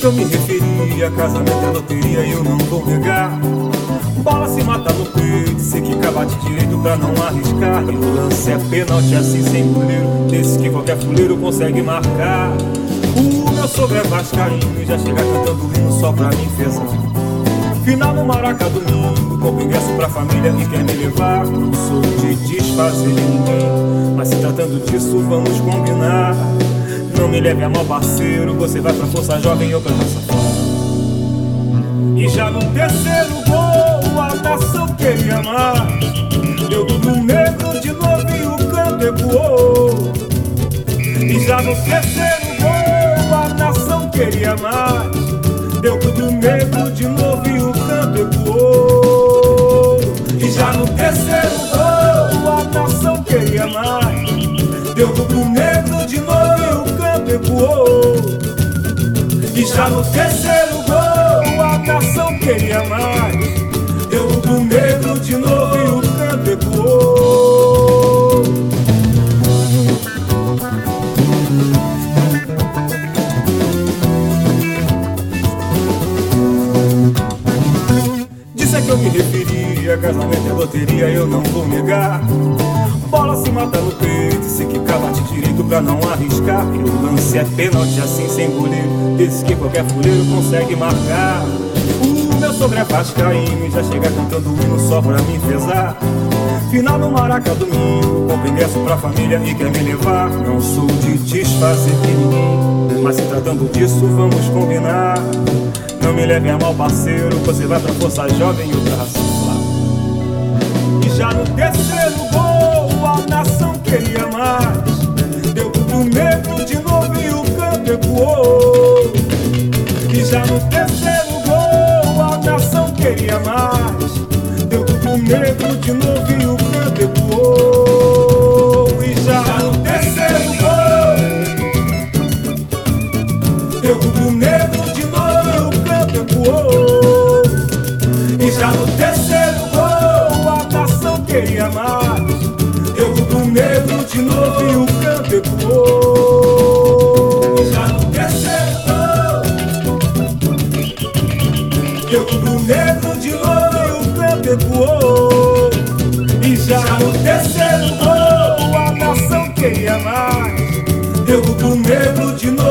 que eu me referia, casamento é loteria e eu não vou negar. Bola se mata no peito, sei que bate direito pra não arriscar. E o lance é pênalti assim sem goleiro, desse que qualquer fuleiro consegue marcar. O meu sogro é vascaíno já chega cantando hino só pra me enfesar. Final no Maraca domingo, compro ingresso pra família que quer me levar. Não sou de desfazer de ninguém, mas se tratando disso vamos combinar. Não me leve a mal, parceiro. Você vai pra força jovem pra raça fora. E já no terceiro gol, a nação queria mais. Deu tudo negro de novo e o canto ecoou. E já no terceiro gol, a nação queria mais. Deu tudo negro de novo e o canto ecoou. E já no terceiro gol, a nação queria mais. Deu tudo negro E já no terceiro gol a nação queria mais. Deu tudo negro de novo e o canto ecoou. Disse que eu me referia, casamento é loteria, eu não vou negar. Bola se mata no peito, se que bate direito pra não arriscar. E o lance é pênalti assim sem goleiro, desse que qualquer fuleiro consegue marcar. O meu sogro é vascaíno já chega cantando hino só pra me enfesar. Final no Maraca domingo, compro ingresso pra família e quer me levar. Não sou de desfazer de ninguém, mas se tratando disso vamos combinar. Não me leve a mal, parceiro, você vai pra força jovem e o braço já no terceiro gol, a nação queria mais. Deu tudo negro de novo e o canto ecoou. E já no terceiro gol, a nação queria mais. Deu tudo negro de novo e o canto ecoou. E já no terceiro gol, deu tudo negro de novo e o canto ecoou. E já no terceiro queria mais. Eu vou pro negro de novo e o canto ecoou. Já não percebeu? Eu vou pro negro de novo e o canto ecoou. E já no terceiro percebeu? A nação queria mais. Eu vou pro negro de novo.